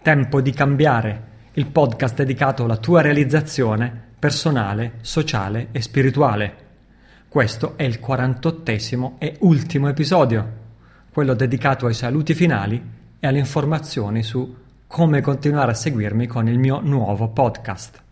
Tempo di cambiare, il podcast dedicato alla tua realizzazione personale, sociale e spirituale. Questo è il 48 e ultimo episodio, quello dedicato ai saluti finali e alle informazioni su come continuare a seguirmi con il mio nuovo podcast.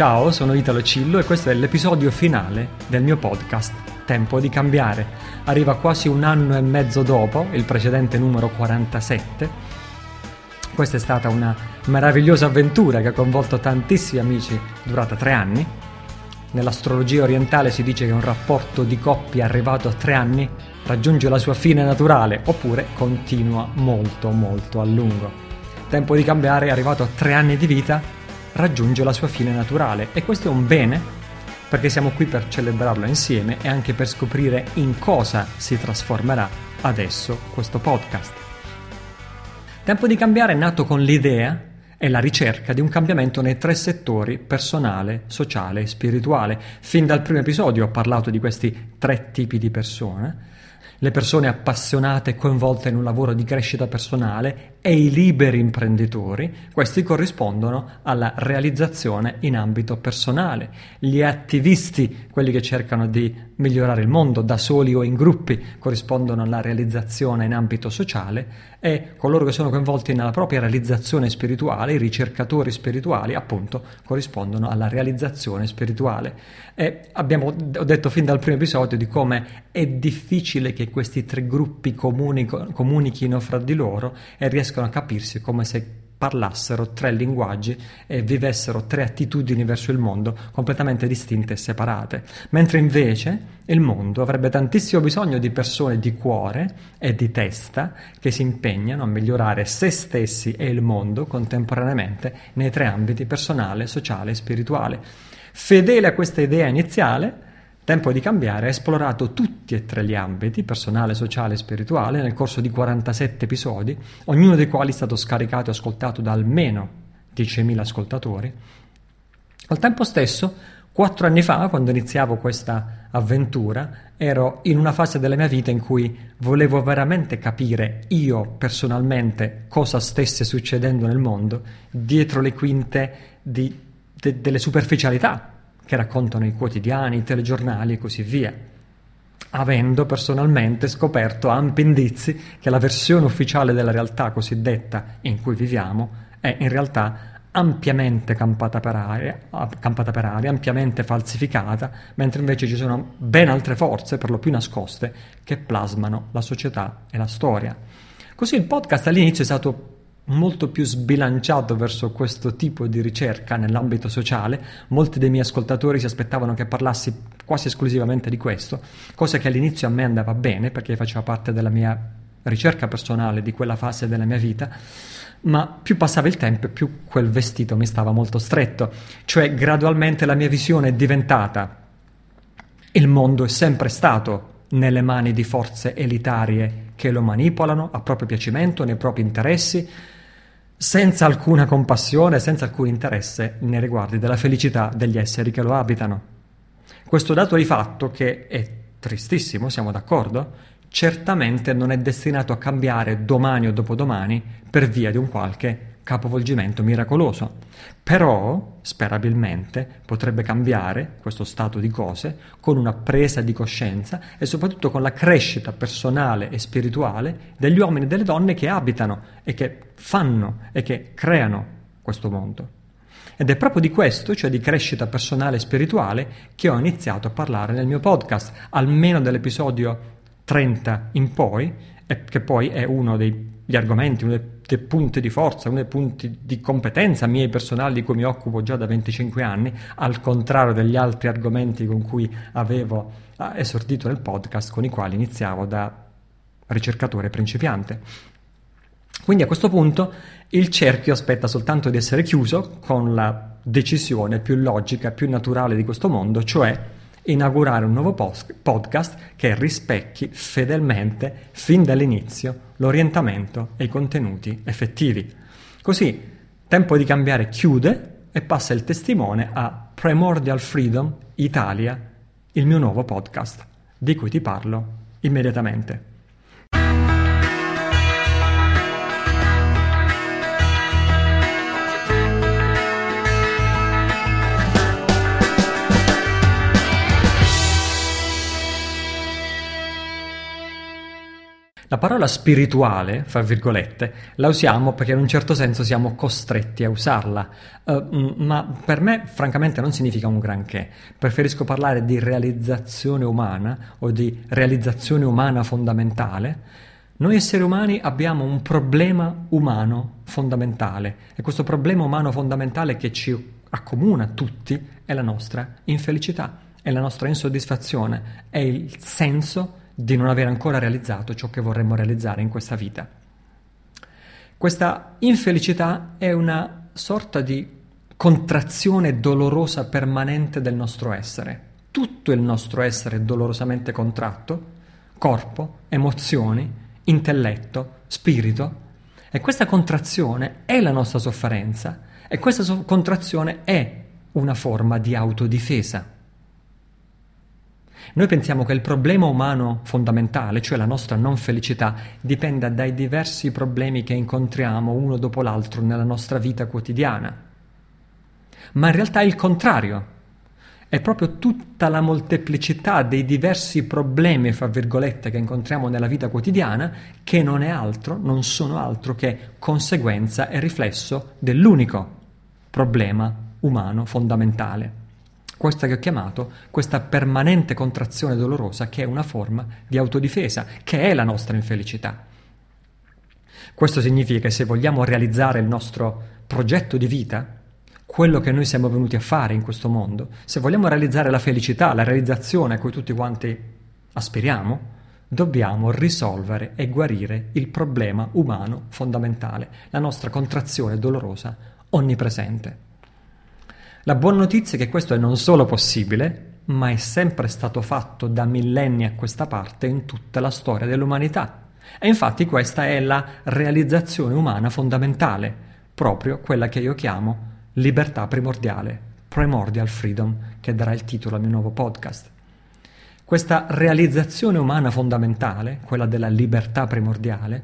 Ciao, sono Italo Cillo e questo è l'episodio finale del mio podcast Tempo di cambiare. Arriva quasi un anno e mezzo dopo il precedente numero 47. Questa è stata una meravigliosa avventura che ha coinvolto tantissimi amici durata tre anni. Nell'astrologia orientale si dice che un rapporto di coppia arrivato a tre anni raggiunge la sua fine naturale oppure continua molto molto a lungo. Tempo di cambiare è arrivato a tre anni di vita raggiunge la sua fine naturale e questo è un bene perché siamo qui per celebrarlo insieme e anche per scoprire in cosa si trasformerà adesso questo podcast. Tempo di cambiare è nato con l'idea e la ricerca di un cambiamento nei tre settori personale, sociale e spirituale. Fin dal primo episodio ho parlato di questi tre tipi di persone le persone appassionate e coinvolte in un lavoro di crescita personale e i liberi imprenditori, questi corrispondono alla realizzazione in ambito personale. Gli attivisti, quelli che cercano di migliorare il mondo da soli o in gruppi, corrispondono alla realizzazione in ambito sociale e coloro che sono coinvolti nella propria realizzazione spirituale, i ricercatori spirituali, appunto, corrispondono alla realizzazione spirituale. E abbiamo ho detto fin dal primo episodio di come è difficile che questi tre gruppi comunichino fra di loro e riescano a capirsi come se parlassero tre linguaggi e vivessero tre attitudini verso il mondo completamente distinte e separate, mentre invece il mondo avrebbe tantissimo bisogno di persone di cuore e di testa che si impegnano a migliorare se stessi e il mondo contemporaneamente nei tre ambiti personale, sociale e spirituale. Fedele a questa idea iniziale, Tempo di cambiare ha esplorato tutti e tre gli ambiti, personale, sociale e spirituale, nel corso di 47 episodi, ognuno dei quali è stato scaricato e ascoltato da almeno 10.000 ascoltatori. Al tempo stesso, quattro anni fa, quando iniziavo questa avventura, ero in una fase della mia vita in cui volevo veramente capire io personalmente cosa stesse succedendo nel mondo dietro le quinte di, de, delle superficialità che raccontano i quotidiani, i telegiornali e così via, avendo personalmente scoperto ampi indizi che la versione ufficiale della realtà cosiddetta in cui viviamo è in realtà ampiamente campata per aria, campata per aria, ampiamente falsificata, mentre invece ci sono ben altre forze, per lo più nascoste, che plasmano la società e la storia. Così il podcast all'inizio è stato molto più sbilanciato verso questo tipo di ricerca nell'ambito sociale. Molti dei miei ascoltatori si aspettavano che parlassi quasi esclusivamente di questo, cosa che all'inizio a me andava bene perché faceva parte della mia ricerca personale di quella fase della mia vita, ma più passava il tempo più quel vestito mi stava molto stretto, cioè gradualmente la mia visione è diventata il mondo è sempre stato nelle mani di forze elitarie che lo manipolano a proprio piacimento, nei propri interessi, senza alcuna compassione, senza alcun interesse nei riguardi della felicità degli esseri che lo abitano. Questo dato di fatto, che è tristissimo, siamo d'accordo, certamente non è destinato a cambiare domani o dopodomani per via di un qualche capovolgimento miracoloso. Però, sperabilmente, potrebbe cambiare questo stato di cose con una presa di coscienza e soprattutto con la crescita personale e spirituale degli uomini e delle donne che abitano e che fanno e che creano questo mondo. Ed è proprio di questo, cioè di crescita personale e spirituale, che ho iniziato a parlare nel mio podcast, almeno dall'episodio 30 in poi, che poi è uno degli argomenti, uno dei dei punti di forza, uno dei punti di competenza miei personali di cui mi occupo già da 25 anni, al contrario degli altri argomenti con cui avevo ah, esordito nel podcast, con i quali iniziavo da ricercatore principiante. Quindi a questo punto il cerchio aspetta soltanto di essere chiuso con la decisione più logica, più naturale di questo mondo, cioè inaugurare un nuovo post- podcast che rispecchi fedelmente, fin dall'inizio, l'orientamento e i contenuti effettivi. Così, tempo di cambiare chiude e passa il testimone a Primordial Freedom Italia, il mio nuovo podcast, di cui ti parlo immediatamente. La parola spirituale, fra virgolette, la usiamo perché in un certo senso siamo costretti a usarla, uh, ma per me francamente non significa un granché. Preferisco parlare di realizzazione umana o di realizzazione umana fondamentale. Noi esseri umani abbiamo un problema umano fondamentale e questo problema umano fondamentale che ci accomuna tutti è la nostra infelicità, è la nostra insoddisfazione, è il senso di non aver ancora realizzato ciò che vorremmo realizzare in questa vita. Questa infelicità è una sorta di contrazione dolorosa permanente del nostro essere. Tutto il nostro essere è dolorosamente contratto, corpo, emozioni, intelletto, spirito, e questa contrazione è la nostra sofferenza e questa so- contrazione è una forma di autodifesa. Noi pensiamo che il problema umano fondamentale, cioè la nostra non felicità, dipenda dai diversi problemi che incontriamo uno dopo l'altro nella nostra vita quotidiana. Ma in realtà è il contrario. È proprio tutta la molteplicità dei diversi problemi, fra virgolette, che incontriamo nella vita quotidiana che non è altro, non sono altro che conseguenza e riflesso dell'unico problema umano fondamentale questa che ho chiamato questa permanente contrazione dolorosa che è una forma di autodifesa, che è la nostra infelicità. Questo significa che se vogliamo realizzare il nostro progetto di vita, quello che noi siamo venuti a fare in questo mondo, se vogliamo realizzare la felicità, la realizzazione a cui tutti quanti aspiriamo, dobbiamo risolvere e guarire il problema umano fondamentale, la nostra contrazione dolorosa onnipresente. La buona notizia è che questo è non solo possibile, ma è sempre stato fatto da millenni a questa parte in tutta la storia dell'umanità. E infatti questa è la realizzazione umana fondamentale, proprio quella che io chiamo libertà primordiale, primordial freedom, che darà il titolo al mio nuovo podcast. Questa realizzazione umana fondamentale, quella della libertà primordiale,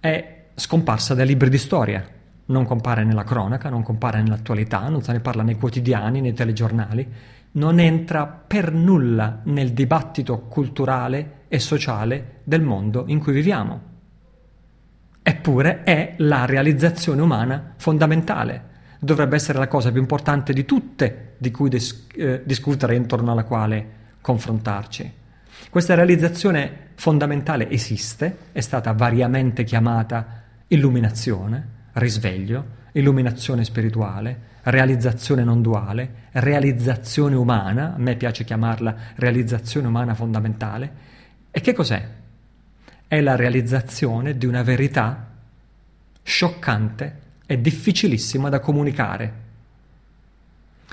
è scomparsa dai libri di storia, non compare nella cronaca, non compare nell'attualità, non se ne parla nei quotidiani, nei telegiornali, non entra per nulla nel dibattito culturale e sociale del mondo in cui viviamo. Eppure è la realizzazione umana fondamentale. Dovrebbe essere la cosa più importante di tutte di cui dis- eh, discutere intorno alla quale confrontarci. Questa realizzazione fondamentale esiste, è stata variamente chiamata illuminazione, risveglio, illuminazione spirituale, realizzazione non duale, realizzazione umana, a me piace chiamarla realizzazione umana fondamentale. E che cos'è? È la realizzazione di una verità scioccante e difficilissima da comunicare.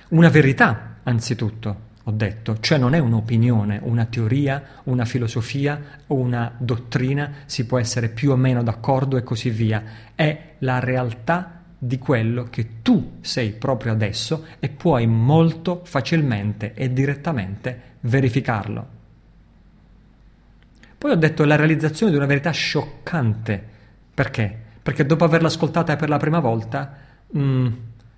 Una verità, anzitutto, ho detto, cioè non è un'opinione, una teoria, una filosofia o una dottrina, si può essere più o meno d'accordo e così via, è la realtà di quello che tu sei proprio adesso e puoi molto facilmente e direttamente verificarlo. Poi ho detto la realizzazione di una verità scioccante. Perché? Perché dopo averla ascoltata per la prima volta, mh, mm,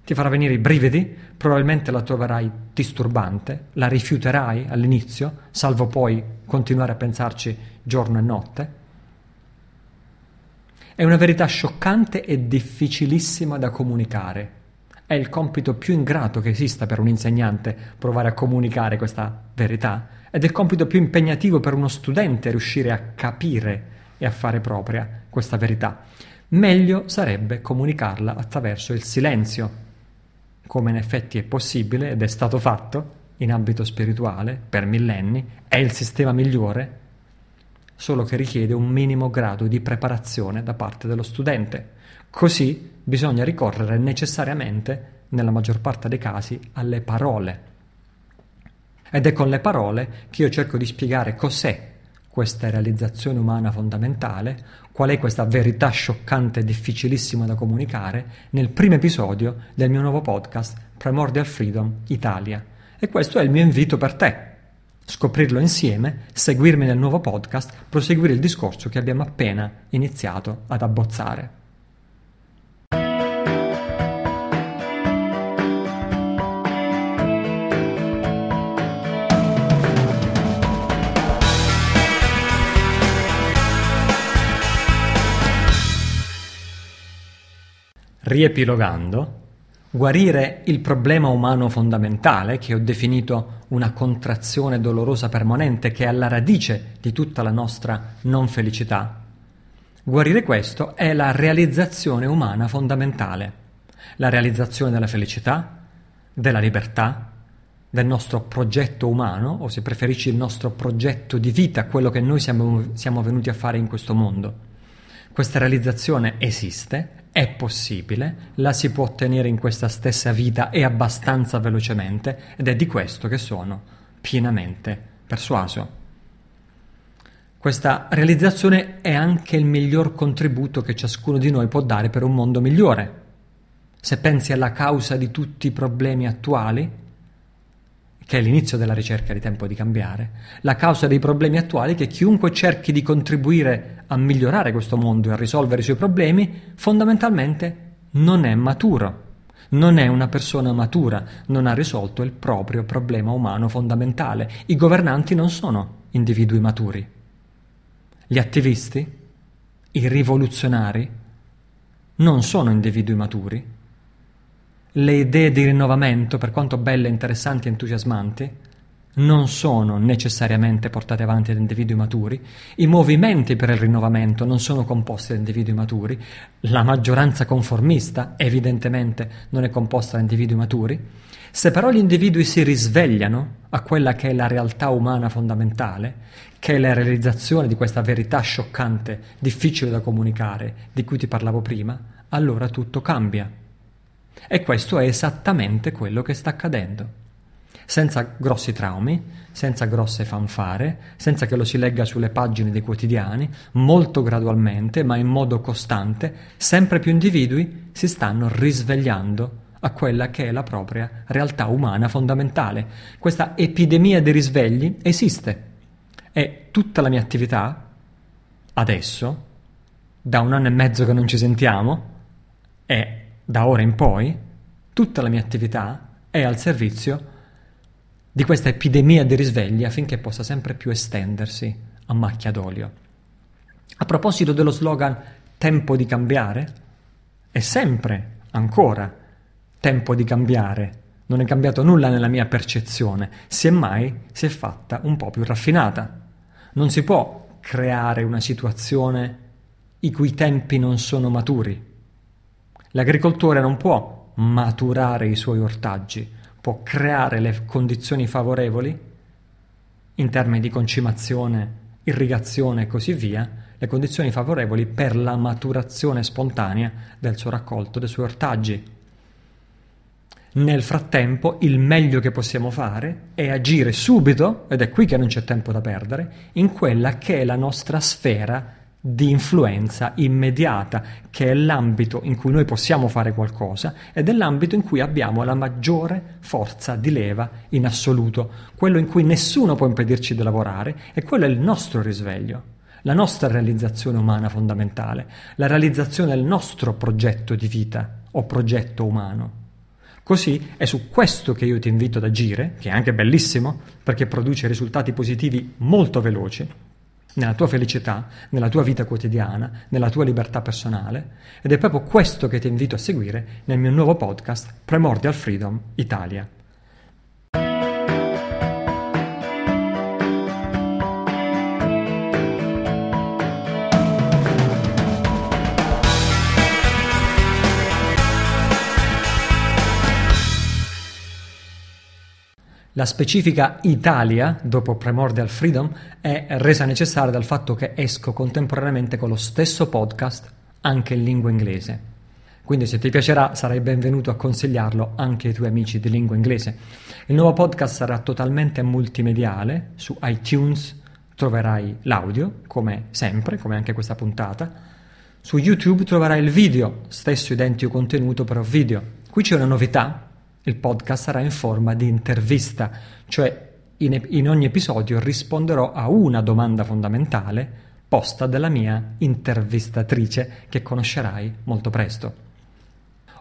ti farà venire i brividi, probabilmente la troverai disturbante, la rifiuterai all'inizio, salvo poi continuare a pensarci giorno e notte. È una verità scioccante e difficilissima da comunicare. È il compito più ingrato che esista per un insegnante provare a comunicare questa verità ed è il compito più impegnativo per uno studente riuscire a capire e a fare propria questa verità. Meglio sarebbe comunicarla attraverso il silenzio, come in effetti è possibile ed è stato fatto in ambito spirituale per millenni, è il sistema migliore, solo che richiede un minimo grado di preparazione da parte dello studente. Così bisogna ricorrere necessariamente, nella maggior parte dei casi, alle parole. Ed è con le parole che io cerco di spiegare cos'è questa realizzazione umana fondamentale, qual è questa verità scioccante e difficilissima da comunicare, nel primo episodio del mio nuovo podcast Primordial Freedom Italia. E questo è il mio invito per te. Scoprirlo insieme, seguirmi nel nuovo podcast, proseguire il discorso che abbiamo appena iniziato ad abbozzare. Riepilogando, guarire il problema umano fondamentale, che ho definito una contrazione dolorosa permanente che è alla radice di tutta la nostra non felicità, guarire questo è la realizzazione umana fondamentale, la realizzazione della felicità, della libertà, del nostro progetto umano, o se preferisci il nostro progetto di vita, quello che noi siamo, siamo venuti a fare in questo mondo. Questa realizzazione esiste è possibile, la si può ottenere in questa stessa vita e abbastanza velocemente ed è di questo che sono pienamente persuaso. Questa realizzazione è anche il miglior contributo che ciascuno di noi può dare per un mondo migliore. Se pensi alla causa di tutti i problemi attuali, che è l'inizio della ricerca di tempo di cambiare, la causa dei problemi attuali che chiunque cerchi di contribuire a migliorare questo mondo e a risolvere i suoi problemi, fondamentalmente non è maturo, non è una persona matura, non ha risolto il proprio problema umano fondamentale. I governanti non sono individui maturi. Gli attivisti, i rivoluzionari, non sono individui maturi le idee di rinnovamento, per quanto belle, interessanti e entusiasmanti, non sono necessariamente portate avanti da individui maturi, i movimenti per il rinnovamento non sono composti da individui maturi, la maggioranza conformista evidentemente non è composta da individui maturi, se però gli individui si risvegliano a quella che è la realtà umana fondamentale, che è la realizzazione di questa verità scioccante, difficile da comunicare, di cui ti parlavo prima, allora tutto cambia. E questo è esattamente quello che sta accadendo. Senza grossi traumi, senza grosse fanfare, senza che lo si legga sulle pagine dei quotidiani, molto gradualmente, ma in modo costante, sempre più individui si stanno risvegliando a quella che è la propria realtà umana fondamentale. Questa epidemia di risvegli esiste e tutta la mia attività, adesso, da un anno e mezzo che non ci sentiamo, è da ora in poi, tutta la mia attività è al servizio di questa epidemia di risvegli affinché possa sempre più estendersi a macchia d'olio. A proposito dello slogan tempo di cambiare, è sempre, ancora, tempo di cambiare. Non è cambiato nulla nella mia percezione, semmai si è fatta un po' più raffinata. Non si può creare una situazione i cui tempi non sono maturi. L'agricoltore non può maturare i suoi ortaggi, può creare le condizioni favorevoli in termini di concimazione, irrigazione e così via, le condizioni favorevoli per la maturazione spontanea del suo raccolto, dei suoi ortaggi. Nel frattempo il meglio che possiamo fare è agire subito, ed è qui che non c'è tempo da perdere, in quella che è la nostra sfera di influenza immediata, che è l'ambito in cui noi possiamo fare qualcosa ed è l'ambito in cui abbiamo la maggiore forza di leva in assoluto, quello in cui nessuno può impedirci di lavorare e quello è il nostro risveglio, la nostra realizzazione umana fondamentale, la realizzazione del nostro progetto di vita o progetto umano. Così è su questo che io ti invito ad agire, che è anche bellissimo perché produce risultati positivi molto veloci nella tua felicità, nella tua vita quotidiana, nella tua libertà personale ed è proprio questo che ti invito a seguire nel mio nuovo podcast Primordial Freedom Italia. La specifica Italia, dopo Primordial Freedom, è resa necessaria dal fatto che esco contemporaneamente con lo stesso podcast anche in lingua inglese. Quindi se ti piacerà sarai benvenuto a consigliarlo anche ai tuoi amici di lingua inglese. Il nuovo podcast sarà totalmente multimediale, su iTunes troverai l'audio, come sempre, come anche questa puntata. Su YouTube troverai il video, stesso identico contenuto però video. Qui c'è una novità, il podcast sarà in forma di intervista, cioè in, in ogni episodio risponderò a una domanda fondamentale posta dalla mia intervistatrice che conoscerai molto presto.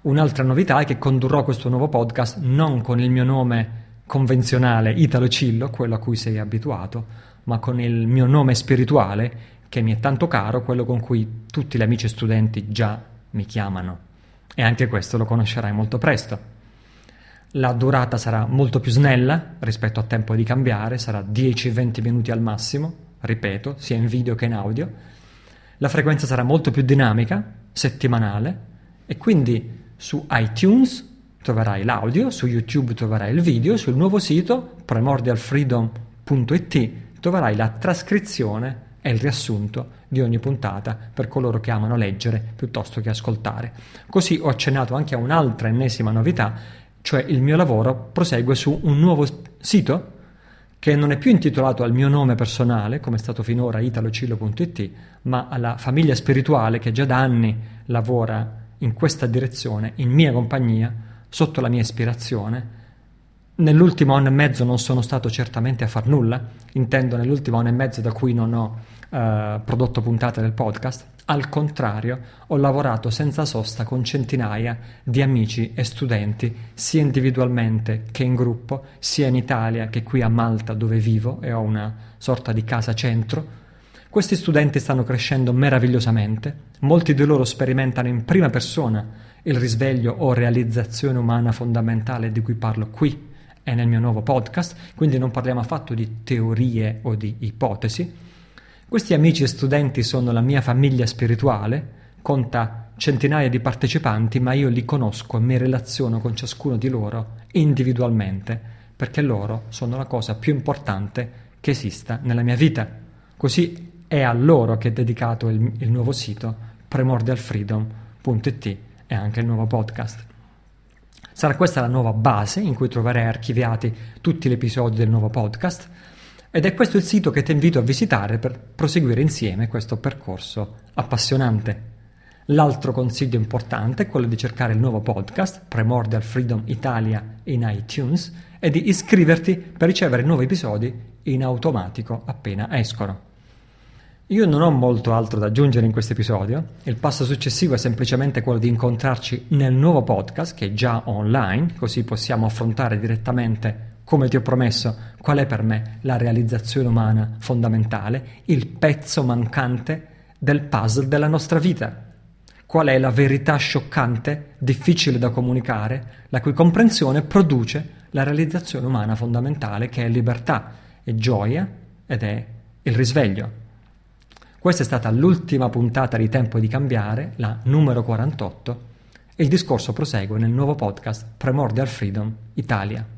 Un'altra novità è che condurrò questo nuovo podcast non con il mio nome convenzionale Italo Cillo, quello a cui sei abituato, ma con il mio nome spirituale che mi è tanto caro, quello con cui tutti gli amici e studenti già mi chiamano. E anche questo lo conoscerai molto presto. La durata sarà molto più snella rispetto a tempo di cambiare, sarà 10-20 minuti al massimo, ripeto, sia in video che in audio. La frequenza sarà molto più dinamica, settimanale, e quindi su iTunes troverai l'audio, su YouTube troverai il video, sul nuovo sito primordialfreedom.it troverai la trascrizione e il riassunto di ogni puntata per coloro che amano leggere piuttosto che ascoltare. Così ho accennato anche a un'altra ennesima novità cioè il mio lavoro prosegue su un nuovo sito che non è più intitolato al mio nome personale, come è stato finora italocillo.it, ma alla famiglia spirituale che già da anni lavora in questa direzione, in mia compagnia, sotto la mia ispirazione. Nell'ultimo anno e mezzo non sono stato certamente a far nulla, intendo nell'ultimo anno e mezzo da cui non ho eh, prodotto puntate del podcast, al contrario, ho lavorato senza sosta con centinaia di amici e studenti, sia individualmente che in gruppo, sia in Italia che qui a Malta dove vivo e ho una sorta di casa centro. Questi studenti stanno crescendo meravigliosamente, molti di loro sperimentano in prima persona il risveglio o realizzazione umana fondamentale di cui parlo qui e nel mio nuovo podcast, quindi non parliamo affatto di teorie o di ipotesi, questi amici e studenti sono la mia famiglia spirituale, conta centinaia di partecipanti, ma io li conosco e mi relaziono con ciascuno di loro individualmente, perché loro sono la cosa più importante che esista nella mia vita. Così è a loro che è dedicato il, il nuovo sito primordialfreedom.it e anche il nuovo podcast. Sarà questa la nuova base in cui troverai archiviati tutti gli episodi del nuovo podcast ed è questo il sito che ti invito a visitare per proseguire insieme questo percorso appassionante. L'altro consiglio importante è quello di cercare il nuovo podcast Primordial Freedom Italia in iTunes e di iscriverti per ricevere nuovi episodi in automatico appena escono. Io non ho molto altro da aggiungere in questo episodio, il passo successivo è semplicemente quello di incontrarci nel nuovo podcast che è già online, così possiamo affrontare direttamente come ti ho promesso, qual è per me la realizzazione umana fondamentale, il pezzo mancante del puzzle della nostra vita. Qual è la verità scioccante, difficile da comunicare, la cui comprensione produce la realizzazione umana fondamentale che è libertà, è gioia ed è il risveglio. Questa è stata l'ultima puntata di Tempo di cambiare, la numero 48, e il discorso prosegue nel nuovo podcast Primordial Freedom Italia.